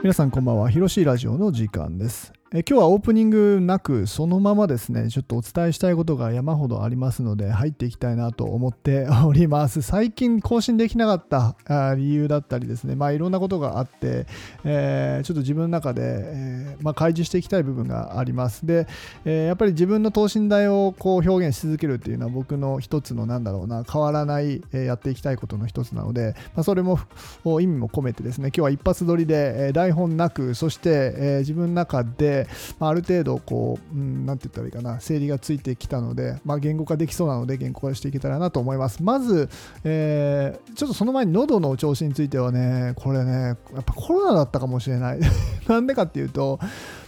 皆さんこんばんは。広しいラジオの時間です。え今日はオープニングなくそのままですね、ちょっとお伝えしたいことが山ほどありますので入っていきたいなと思っております。最近更新できなかった理由だったりですね、まあいろんなことがあって、えーちょっと自分の中で、えーまあ、開示していきたい部分があります。で、えーやっぱり自分の等身大をこう表現し続けるっていうのは僕の一つのなんだろうな、変わらない、えやっていきたいことの一つなので、まあ、それも意味も込めてですね、今日は一発撮りで、え台本なく、そして、え自分の中で、まあ、ある程度こう、うん、なんて言ったらいいかな、整理がついてきたので、まあ、言語化できそうなので、言語化していけたらなと思います。まず、えーちょっとその前に喉の調子についてはね、これね、やっぱコロナだったかもしれない。なんでかっていうと、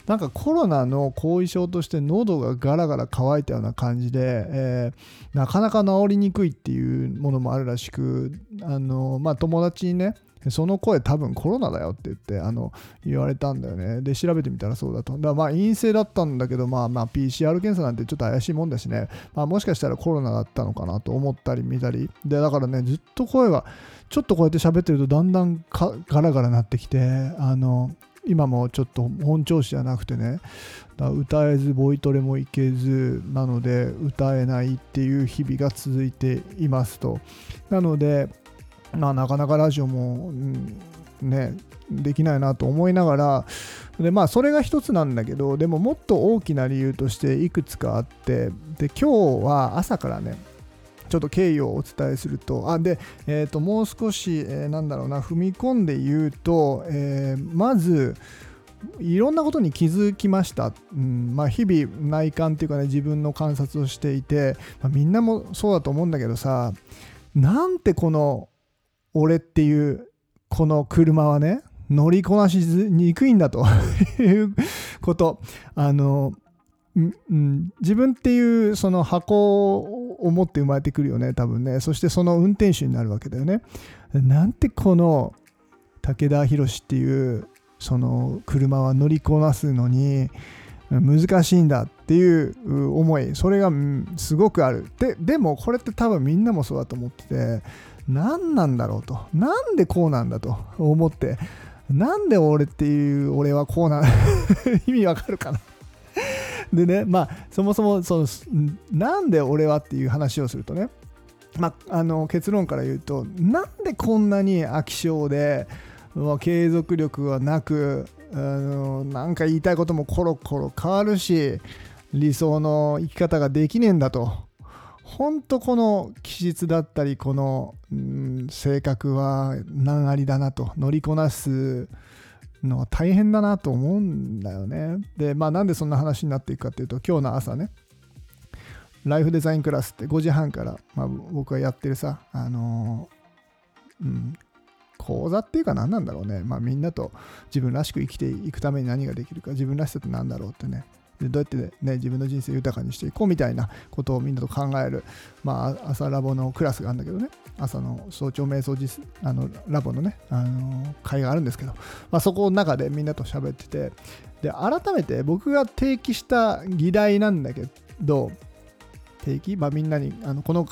なんかコロナの後遺症として喉がガラガラ乾いたような感じで、えーなかなか治りにくいっていうものもあるらしく、あのまあ、友達にね、その声多分コロナだよって言ってあの言われたんだよね。で、調べてみたらそうだと。だまあ陰性だったんだけど、まあまあ PCR 検査なんてちょっと怪しいもんだしね、まあ、もしかしたらコロナだったのかなと思ったり見たり。で、だからね、ずっと声が、ちょっとこうやって喋ってるとだんだんかガラガラなってきて、あの、今もちょっと本調子じゃなくてね、歌えずボイトレもいけずなので歌えないっていう日々が続いていますと。なので、まあ、なかなかラジオも、んね、できないなと思いながらで、まあ、それが一つなんだけどでももっと大きな理由としていくつかあってで今日は朝からねちょっと経緯をお伝えすると、あで、えー、ともう少し、えーなんだろうな、踏み込んで言うと、えーまず、いろんなことに気づきました。うんまあ、日々内観っていうかね、自分の観察をしていて、まあみんなもそうだと思うんだけどさ、なんてこの俺っていうこの車はね、乗りこなしにくいんだと。いうこと。あの、うん自分っていうその箱を持って生まれてくるよね多分ね。そしてその運転手になるわけだよね。なんてこの武田博っていうその車は乗りこなすのに難しいんだっていう思い。それがすごくある。ででもこれって多分みんなもそうだと思ってて何なんだろうと。なんでこうなんだと。思って。なんで俺っていう俺はこうな 意味わかるかな。でねまあそもそもそのなんで俺はっていう話をするとね。まあ、あの結論から言うとなんでこんなに飽き性で、ま継続力がなくあのなんか言いたいこともコロコロ変わるし理想の生き方ができねえんだと。本当この気質だったりこの、うん性格は難ありだなと乗りこなすのは大変だなと思うんだよね。で、まあなんでそんな話になっていくかっていうと今日の朝ねライフデザインクラスって5時半から、まあ、僕がやってるさ、あのうん、講座っていうか何なんだろうね、まあ、みんなと自分らしく生きていくために何ができるか自分らしさって何だろうってねでどうやって、ね、自分の人生豊かにしていこうみたいなことをみんなと考える、まあ、朝ラボのクラスがあるんだけどね。朝の早朝瞑想実あのラボのね、あの会があるんですけど、まあ、そこの中でみんなと喋ってて。で改めて僕が提起した議題なんだけど定期、まあ、みんなにあのこの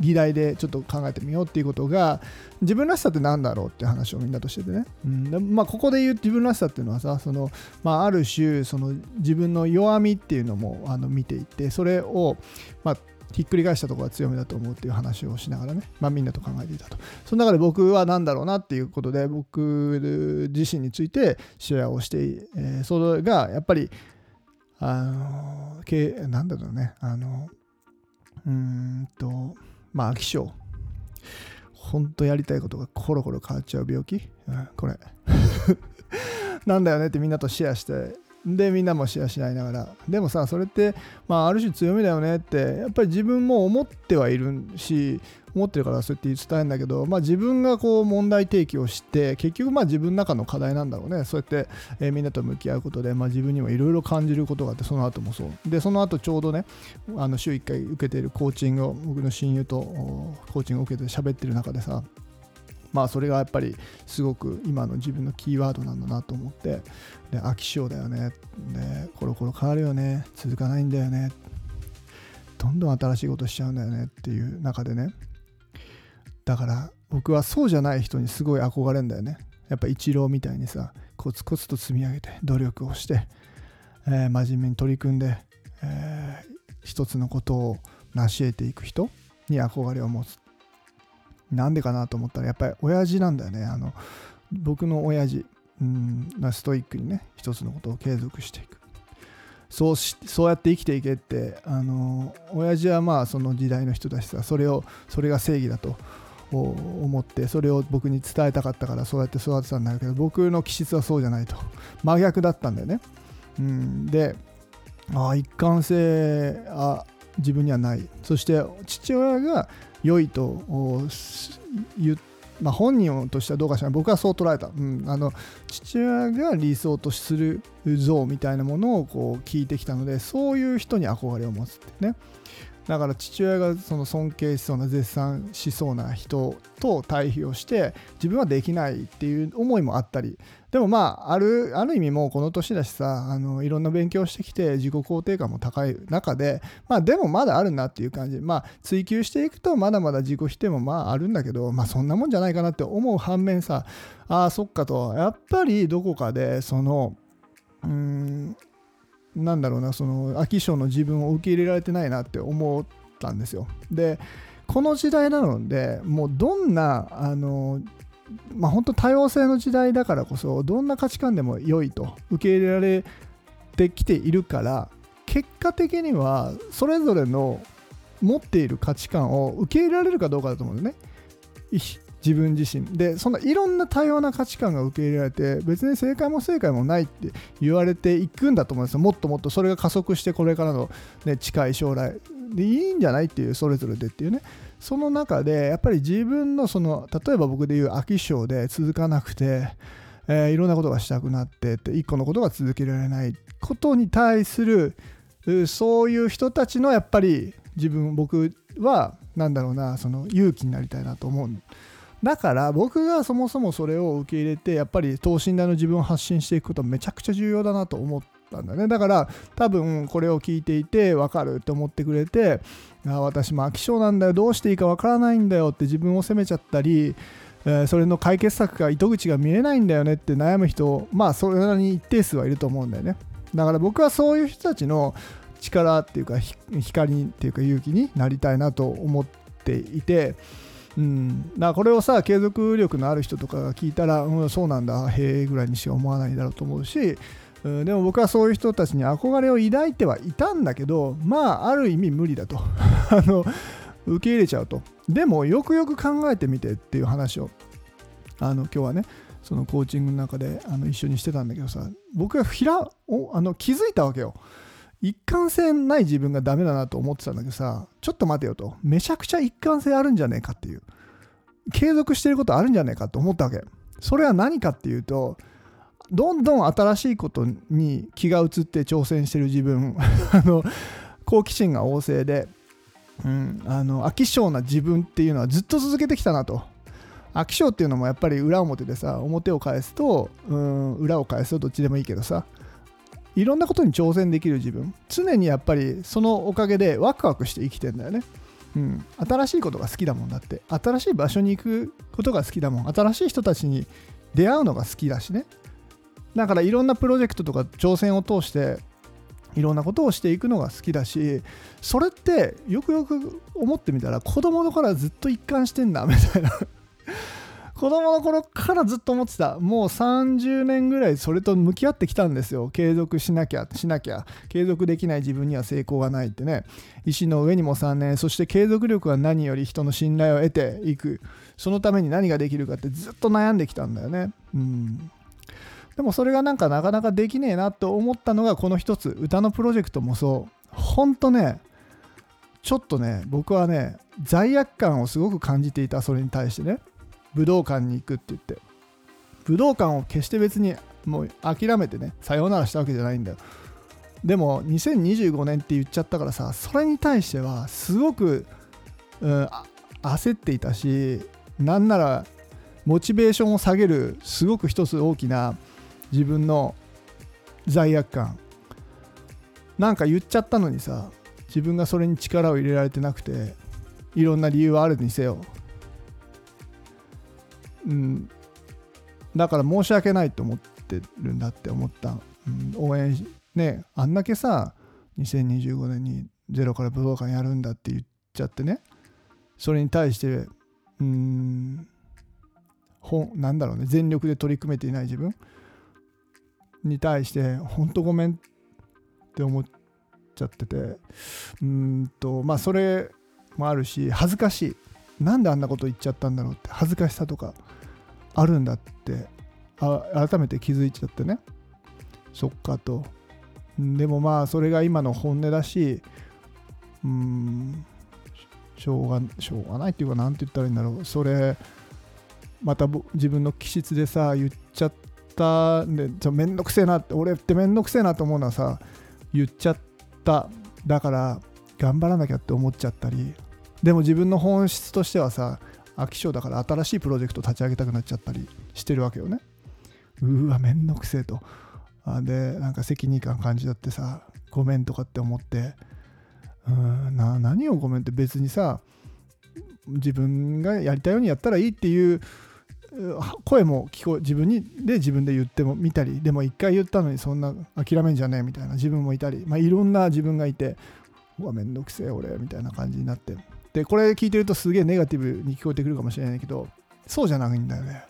議題でちょっと考えてみようっていうことが自分らしさって何だろうってう話をみんなとしててね、うんでまあ、ここで言う自分らしさっていうのはさその、まあ、ある種その自分の弱みっていうのもあの見ていてそれを、まあ、ひっくり返したところが強みだと思うっていう話をしながらね、まあ、みんなと考えていたと。その中で僕は何だろうなっていうことで僕自身についてシェアをして、えーそれがやっぱりあのけなんだろうねあのうーんとまあ飽き性。本当やりたいことがコロコロ変わっちゃう病気、うんこれ。なんだよねってみんなとシェアしてでみんなもシェアし合いながら。でもさそれって、まあ、ある種強みだよねってやっぱり自分も思ってはいるし思ってるからそうやって伝えるんだけど、まあ、自分がこう問題提起をして結局まあ自分の中の課題なんだろうね。そうやって、えーみんなと向き合うことで、まあ、自分にもいろいろ感じることがあってその後もそう。でその後ちょうどねあの週1回受けているコーチングを僕の親友とコーチングを受けて喋ってる中でさまあそれがやっぱりすごく今の自分のキーワードなんだなと思ってで飽き性だよね。でコロコロ変わるよね。続かないんだよね。どんどん新しいことしちゃうんだよねっていう中でね。だから僕はそうじゃない人にすごい憧れんだよね、やっぱ一郎みたいにさコツコツと積み上げて努力をして、えー、真面目に取り組んで、えー、一つのことを成し得ていく人に憧れを持つ。なんでかなと思ったらやっぱり親父なんだよね。あの僕の親父うんストイックにね一つのことを継続していく。そうしそうやって生きていけってあの親父はまあその時代の人だしさそれをそれが正義だと思ってそれを僕に伝えたかったからそうやって育てたんだけど僕の気質はそうじゃないと。真逆だったんだよね、うん、でああ一貫性あ自分にはない。そして父親が良いと言ってまあ、本人としてはどうかしら。ない僕はそう捉えた、うん、あの父親が理想とする像みたいなものをこう聞いてきたのでそういう人に憧れを持つってね。だから父親がその尊敬しそうな絶賛しそうな人と対比をして自分はできないっていう思いもあったりでもまああるある意味もうこの年だしさあのいろんな勉強してきて自己肯定感も高い中でまあでもまだあるなっていう感じ。まあ追求していくとまだまだ自己否定もまああるんだけどまあそんなもんじゃないかなって思う反面さああそっかと。やっぱりどこかでそのうんなんだろうなその飽き性の自分を受け入れられてないなって思ったんですよ。でこの時代なのでもうどんなあのまあ本当多様性の時代だからこそどんな価値観でも良いと受け入れられてきているから結果的にはそれぞれの持っている価値観を受け入れられるかどうかだと思うんだよね。自分自身。でそんないろんな多様な価値観が受け入れられて別に正解も正解もないって言われていくんだと思うんですよ。もっともっとそれが加速してこれからの、ね、近い将来。でいいんじゃないっていうそれぞれでっていうね。その中でやっぱり自分のその例えば僕で言う飽き性で続かなくて、えー、いろんなことがしたくなってって一個のことが続けられないことに対するそういう人たちのやっぱり自分僕は何だろうなその勇気になりたいなと思う。だから僕がそもそもそれを受け入れてやっぱり等身大の自分を発信していくことめちゃくちゃ重要だなと思ってたんだね。だから多分これを聞いていて分かるって思ってくれてあ私も飽き性なんだよ。どうしていいか分からないんだよ。って自分を責めちゃったりえそれの解決策が糸口が見えないんだよね。って悩む人まあそれなりに一定数はいると思うんだよね。だから僕はそういう人たちの力っていうか光っていうか勇気になりたいなと思っていてうん、だからこれをさ継続力のある人とかが聞いたら、うん、そうなんだ。へえぐらいにしか思わないだろうと思うし、うん、でも僕はそういう人たちに憧れを抱いてはいたんだけどまあある意味無理だと。あの受け入れちゃうと。でもよくよく考えてみてっていう話をあの今日はねそのコーチングの中であの一緒にしてたんだけどさ僕がひらおあの気づいたわけよ。一貫性ない自分がダメだなと思ってたんだけどさちょっと待てよと。めちゃくちゃ一貫性あるんじゃねえかっていう。継続してることあるんじゃねえかと思ったわけ。それは何かっていうとどんどん新しいことに気が移って挑戦してる自分。あの好奇心が旺盛で、うん、あの飽き性な自分っていうのはずっと続けてきたなと。飽き性っていうのもやっぱり裏表でさ表を返すと、うん、裏を返すとどっちでもいいけどさ。いろんなことに挑戦できる自分。常にやっぱりそのおかげでワクワクして生きてんだよね、うん、新しいことが好きだもんだって。新しい場所に行くことが好きだもん。新しい人たちに出会うのが好きだしね。だからいろんなプロジェクトとか挑戦を通していろんなことをしていくのが好きだしそれってよくよく思ってみたら子供の頃からずっと一貫してんだみたいな。子供の頃からずっと思ってた。もう30年ぐらいそれと向き合ってきたんですよ。継続しなきゃしなきゃ。継続できない自分には成功がないってね。石の上にも3年そして継続力は何より人の信頼を得ていく。そのために何ができるかってずっと悩んできたんだよね。うん。でもそれがなんかなかなかできねえなと思ったのがこの一つ歌のプロジェクトもそう。ほんとねちょっとね僕はね罪悪感をすごく感じていたそれに対してね武道館に行くって言って。武道館を決して別にもう諦めてねさようならしたわけじゃないんだよ。でも2025年って言っちゃったからさそれに対してはすごく、うん、焦っていたしなんならモチベーションを下げるすごく一つ大きな自分の罪悪感。なんか言っちゃったのにさ自分がそれに力を入れられてなくていろんな理由はあるにせよ。うん、だから申し訳ないと思ってるんだって思った、うん、応援ねあんだけさ2025年にゼロから武道館やるんだって言っちゃってね。それに対してうん。本なんだろうね。全力で取り組めていない自分。に対して本当ごめんって思っちゃっててうんとまあそれもあるし恥ずかしい。なんであんなこと言っちゃったんだろうって恥ずかしさとかあるんだって改めて気づいちゃってね。そっかと。でもまあそれが今の本音だしうんしょうがしょうがないっていうか何て言ったらいいんだろう。それまた自分の気質でさ言っちゃったんでちょめんどくせえなって俺ってめんどくせえなと思うのはさ言っちゃった。だから頑張らなきゃって思っちゃったり。でも自分の本質としてはさ飽き性だから新しいプロジェクト立ち上げたくなっちゃったりしてるわけよね。うわめんどくせえと。でなんか責任感感じちゃってさごめんとかって思って。うんな何をごめんって別にさ自分がやりたいようにやったらいいっていう声も聞こえ自分にで自分で言っても見たりでも一回言ったのにそんな諦めんじゃねえみたいな自分もいたり、まあ、いろんな自分がいてうわめんどくせえ俺みたいな感じになってでこれ聞いてるとすげえネガティブに聞こえてくるかもしれないけどそうじゃないんだよね。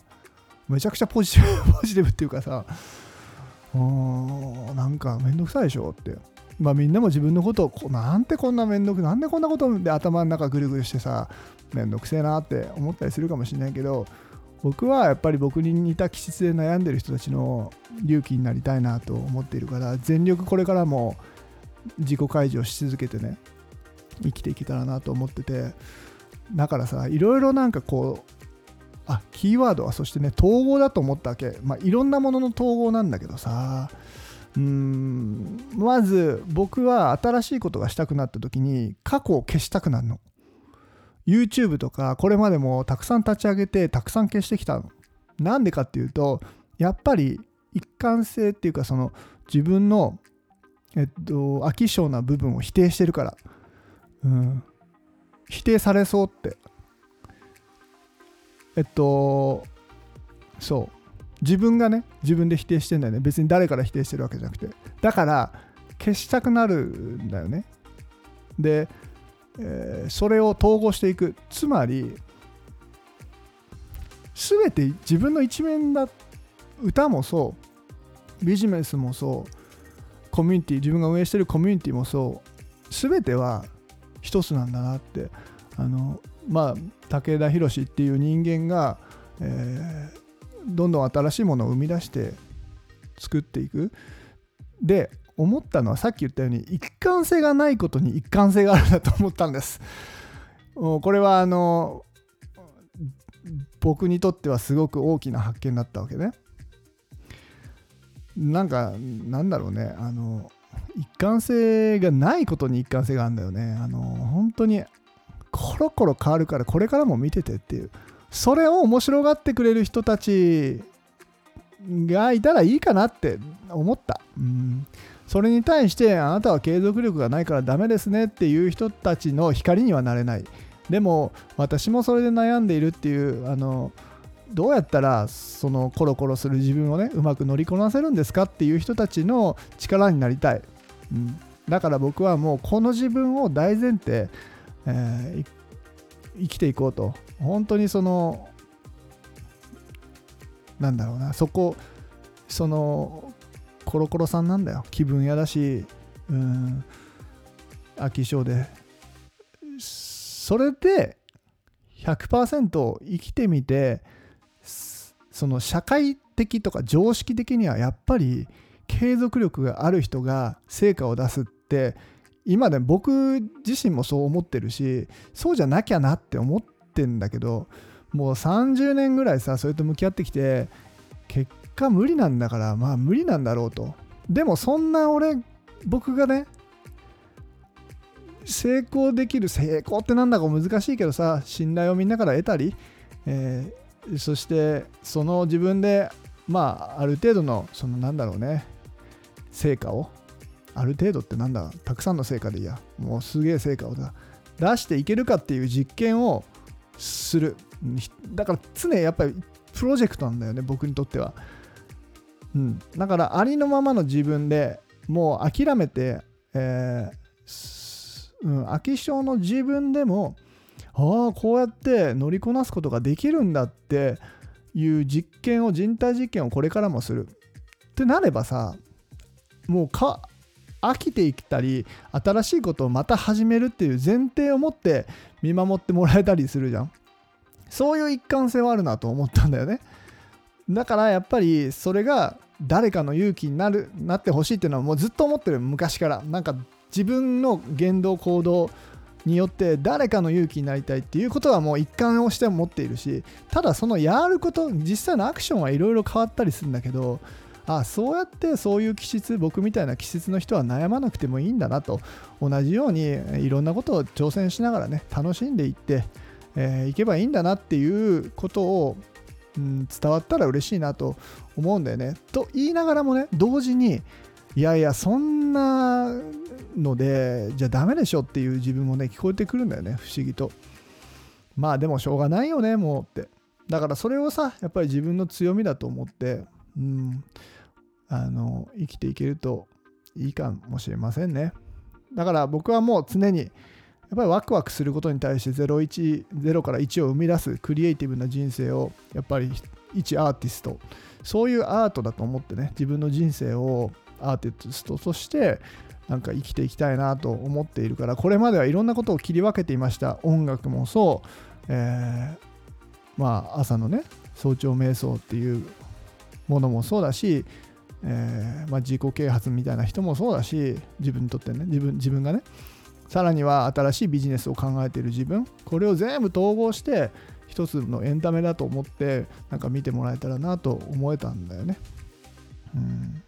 めちゃくちゃポジティブポジティブっていうかさうーんなんかめんどくさいでしょって。まあみんなも自分のことをこなんてこんなめんどくなんでこんなことで頭の中ぐるぐるしてさめんどくせえなって思ったりするかもしれないけど僕はやっぱり僕に似た気質で悩んでる人たちの勇気になりたいなと思っているから全力これからも自己開示をし続けてね生きていけたらなと思っててだからさいろいろなんかこうあキーワードはそしてね統合だと思ったわけ。まあいろんなものの統合なんだけどさうんまず僕は新しいことがしたくなった時に過去を消したくなるの。YouTube とかこれまでもたくさん立ち上げてたくさん消してきたの。なんでかっていうとやっぱり一貫性っていうかその自分のえっと飽き性な部分を否定してるから、うん、否定されそうって。えっとそう。自分がね自分で否定してんだよね。別に誰から否定してるわけじゃなくて。だから消したくなるんだよね。でえー、それを統合していく。つまり全て自分の一面だ歌もそうビジネスもそうコミュニティ自分が運営してるコミュニティもそう全ては一つなんだなってあのまあ武田博っていう人間が、えー、どんどん新しいものを生み出して作っていく。で思ったのはさっき言ったように一貫性がないことに一貫性があるなと思ったんです。これはあの僕にとってはすごく大きな発見だったわけね。なんかなんだろうねあの一貫性がないことに一貫性があるんだよね。あの本当にコロコロ変わるからこれからも見ててっていうそれを面白がってくれる人たちがいたらいいかなって思った。うんそれに対してあなたは継続力がないからダメですねっていう人たちの光にはなれない。でも私もそれで悩んでいるっていうあのどうやったらそのコロコロする自分をねうまく乗りこなせるんですかっていう人たちの力になりたい、うん、だから僕はもうこの自分を大前提、えー、生きていこうと。本当にそのなんだろうなそこそのコロコロさんなんだよ。気分屋だしうん飽き性で。それで100%生きてみてその社会的とか常識的にはやっぱり継続力がある人が成果を出すって今で僕自身もそう思ってるしそうじゃなきゃなって思ってんだけどもう30年ぐらいさそれと向き合ってきて結果無理なんだからまあ無理なんだろうとでもそんな俺僕がね成功できる成功ってなんだか難しいけどさ信頼をみんなから得たり、えー、そしてその自分でまあある程度のそのなんだろうね成果をある程度ってなんだたくさんの成果でいいやもうすげえ成果を出していけるかっていう実験をするだから常やっぱりプロジェクトなんだよね僕にとっては、うん、だからありのままの自分でもう諦めて、えーうん、飽き性の自分でもああこうやって乗りこなすことができるんだっていう実験を人体実験をこれからもする。ってなればさもうか飽きていったり新しいことをまた始めるっていう前提を持って見守ってもらえたりするじゃん。そういう一貫性はあるなと思ったんだよね。だからやっぱりそれが誰かの勇気になるなってほしいっていうのはもうずっと思ってる昔から。なんか自分の言動行動によって誰かの勇気になりたいっていうことはもう一貫をして持っているしただそのやること実際のアクションはいろいろ変わったりするんだけどあそうやってそういう気質僕みたいな気質の人は悩まなくてもいいんだなと同じようにいろんなことを挑戦しながらね楽しんでいって、えー、いけばいいんだなっていうことを、うん、伝わったら嬉しいなと思うんだよね。と言いながらもね同時にいやいやそんなのでじゃあダメでしょっていう自分もね聞こえてくるんだよね不思議と。まあでもしょうがないよねもうって。だからそれをさやっぱり自分の強みだと思ってうん、あの生きていけるといいかもしれませんね。だから僕はもう常にやっぱりワクワクすることに対して01 0から1を生み出すクリエイティブな人生をやっぱり一アーティスト。そういうアートだと思ってね自分の人生をアーティストとしてなんか生きていきたいなと思っているからこれまではいろんなことを切り分けていました。音楽もそう、えー、まあ朝のね早朝瞑想っていうものもそうだし、えー、まあ、自己啓発みたいな人もそうだし自分にとってね自分自分がねさらには新しいビジネスを考えている自分これを全部統合して一つのエンタメだと思ってなんか見てもらえたらなと思えたんだよね。うん。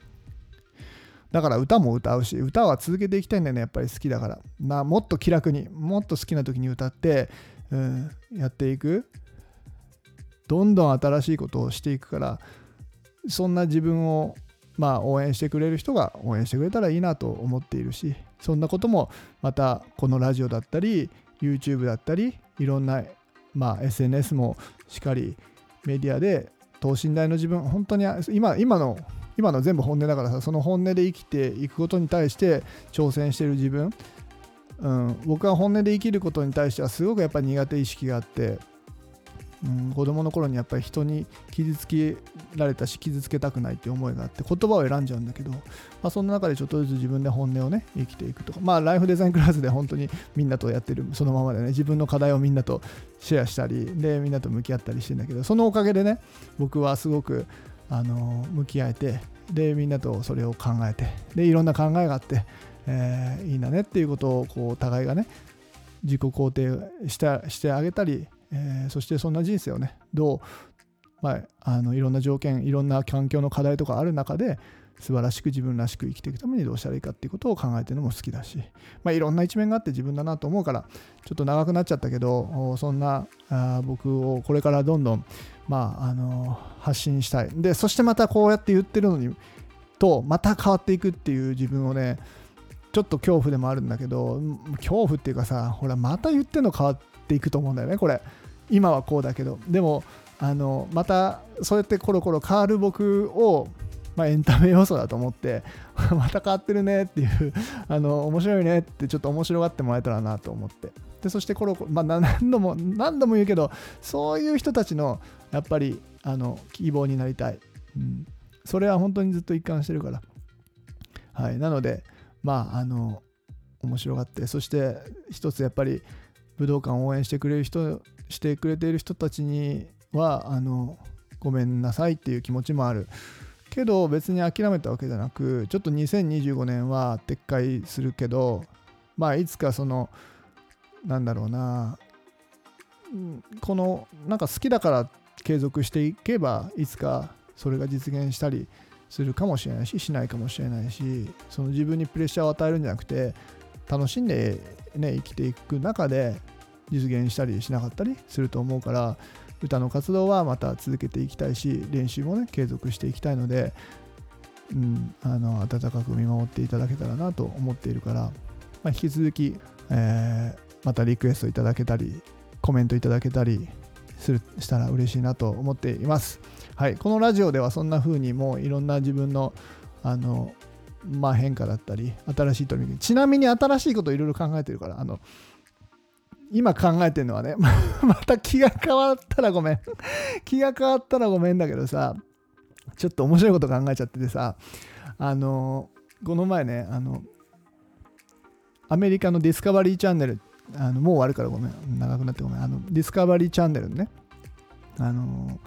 だから歌も歌うし歌は続けていきたいんだよねやっぱり好きだから。なもっと気楽にもっと好きな時に歌って、うん、やっていく。どんどん新しいことをしていくからそんな自分をまあ応援してくれる人が応援してくれたらいいなと思っているしそんなこともまたこのラジオだったり YouTube だったりいろんなまあ SNS もしっかりメディアで等身大の自分本当に今今の今の全部本音だからさその本音で生きていくことに対して挑戦してる自分、うん、僕は本音で生きることに対してはすごくやっぱり苦手意識があってうん、子供の頃にやっぱり人に傷つけられたし傷つけたくないっていう思いがあって言葉を選んじゃうんだけど、まあ、その中でちょっとずつ自分で本音をね生きていくとか。まあライフデザインクラスで本当にみんなとやってるそのままでね自分の課題をみんなとシェアしたりでみんなと向き合ったりしてんだけどそのおかげでね僕はすごくあの向き合えてでみんなとそれを考えてでいろんな考えがあって、えー、いいんだねっていうことをこうお互いがね自己肯定してしてあげたりえー、そしてそんな人生をねどう、まあ、あのいろんな条件いろんな環境の課題とかある中で素晴らしく自分らしく生きていくためにどうしたらいいかっていうことを考えてるのも好きだし、まあ、いろんな一面があって自分だなと思うからちょっと長くなっちゃったけどそんなあ僕をこれからどんどん、まあ、あの発信したい。でそしてまたこうやって言ってるのにとまた変わっていくっていう自分をねちょっと恐怖でもあるんだけど恐怖っていうかさほらまた言ってんの変わっていくと思うんだよねこれ。今はこうだけどでもあのまたそうやってコロコロ変わる僕を、まあ、エンタメ要素だと思って また変わってるねっていうあの面白いねってちょっと面白がってもらえたらなと思って。でそしてコロコロ、まあ、何度も何度も言うけどそういう人たちのやっぱりあの希望になりたい、うん、それは本当にずっと一貫してるから。はい。なのでまああの面白がってそして一つやっぱり武道館を応援してくれる人してくれている人たちにはあのごめんなさいっていう気持ちもある。けど別に諦めたわけじゃなくちょっと2025年は撤回するけどまあいつかそのなんだろうなこのなんか好きだから継続していけばいつかそれが実現したりするかもしれないししないかもしれないしその自分にプレッシャーを与えるんじゃなくて楽しんで、ね、生きていく中で実現したりしなかったりすると思うから歌の活動はまた続けていきたいし練習もね継続していきたいので、うん、あの温かく見守っていただけたらなと思っているから、まあ、引き続き、えー、またリクエストいただけたりコメントいただけたりするしたら嬉しいなと思っています。はい、このラジオではそんな風にもういろんな自分のあの、まあ、変化だったり新しい取り組みちなみに新しいこといろいろ考えてるからあの今考えてるのはね また気が変わったらごめん。気が変わったらごめんだけどさちょっと面白いこと考えちゃっててさあのこの前ねあのアメリカのディスカバリーチャンネルあのもう終わるからごめん。長くなってごめん。あのディスカバリーチャンネルね。あの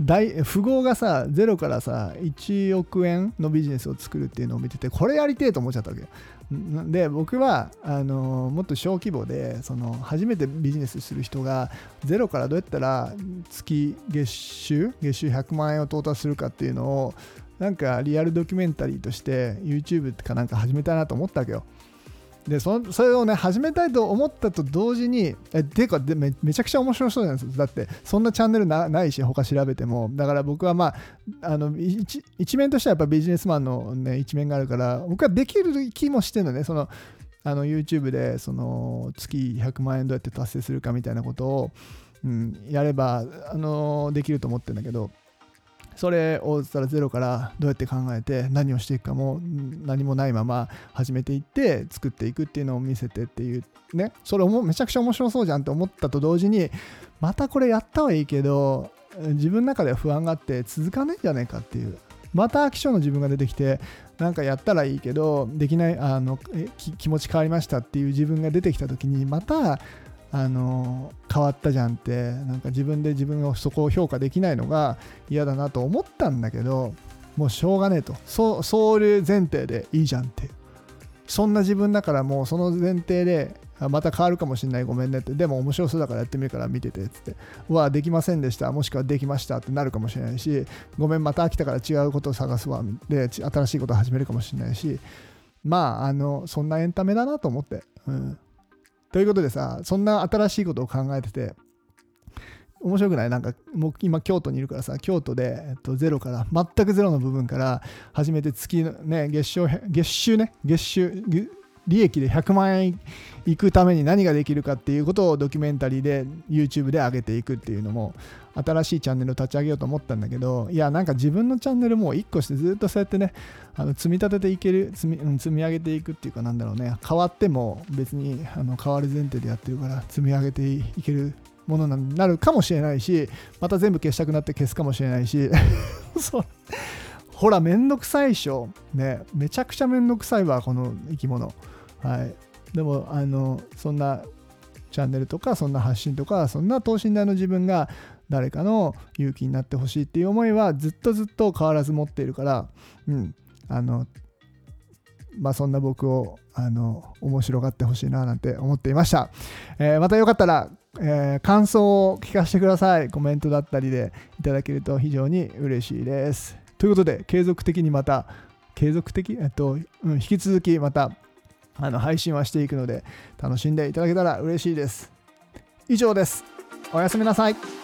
大富豪がさゼロからさ1億円のビジネスを作るっていうのを見ててこれやりてえと思っちゃったわけよで僕はあのもっと小規模でその初めてビジネスする人がゼロからどうやったら月月収月収100万円を到達するかっていうのをなんかリアルドキュメンタリーとして YouTube かなんか始めたいなと思ったわけよ。でそそれをね始めたいと思ったと同時にえていうかでめめちゃくちゃ面白そうじゃなんですよだってそんなチャンネルなないし他調べても。だから僕はまああの一一面としてはやっぱビジネスマンの、ね、一面があるから僕はできる気もしてるのね。そのあの YouTube でその月100万円どうやって達成するかみたいなことを、うん、やればあのできると思ってるんだけど。それをたらゼロからどうやって考えて何をしていくかも何もないまま始めていって作っていくっていうのを見せてっていうね。それもめちゃくちゃ面白そうじゃんって思ったと同時にまたこれやったはいいけど自分の中では不安があって続かないんじゃないかっていう。また飽き性の自分が出てきてなんかやったらいいけどできないあの気持ち変わりましたっていう自分が出てきた時にまたあの変わったじゃんってなんか自分で自分をそこを評価できないのが嫌だなと思ったんだけどもうしょうがねえと。そそういう前提でいいじゃんって。そんな自分だからもうその前提でまた変わるかもしれないごめんねって。でも面白そうだからやってみるから見ててっつって。うわできませんでした。もしくはできましたってなるかもしれないしごめんまた飽きたから違うことを探すわ。で新しいことを始めるかもしれないし。まああのそんなエンタメだなと思って、うん、ということでさ、そんな新しいことを考えてて、面白くない？なんかもう今京都にいるからさ京都で、えっと、ゼロから全くゼロの部分から始めて月のね月収月収ね月収利益で100万円いくために何ができるかっていうことをドキュメンタリーで YouTube で上げていくっていうのも新しいチャンネルを立ち上げようと思ったんだけどいやなんか自分のチャンネルも1個してずっとそうやってねあの積み立てていける積み,、うん、積み上げていくっていうかなんだろうね。変わっても別にあの変わる前提でやってるから積み上げていけるものになるかもしれないしまた全部消したくなって消すかもしれないし。そう。ほらめんどくさいでしょ。ねめちゃくちゃめんどくさいわこの生き物。はい、でもあのそんなチャンネルとかそんな発信とかそんな等身大の自分が誰かの勇気になってほしいっていう思いはずっとずっと変わらず持っているから、うん、あのまあそんな僕をあの面白がってほしいななんて思っていました、えー、またよかったら、えー、感想を聞かせてください。コメントだったりでいただけると非常に嬉しいです。ということで継続的にまた継続的、えっとうん、引き続きまたあの配信はしていくので楽しんでいただけたら嬉しいです。以上です。おやすみなさい。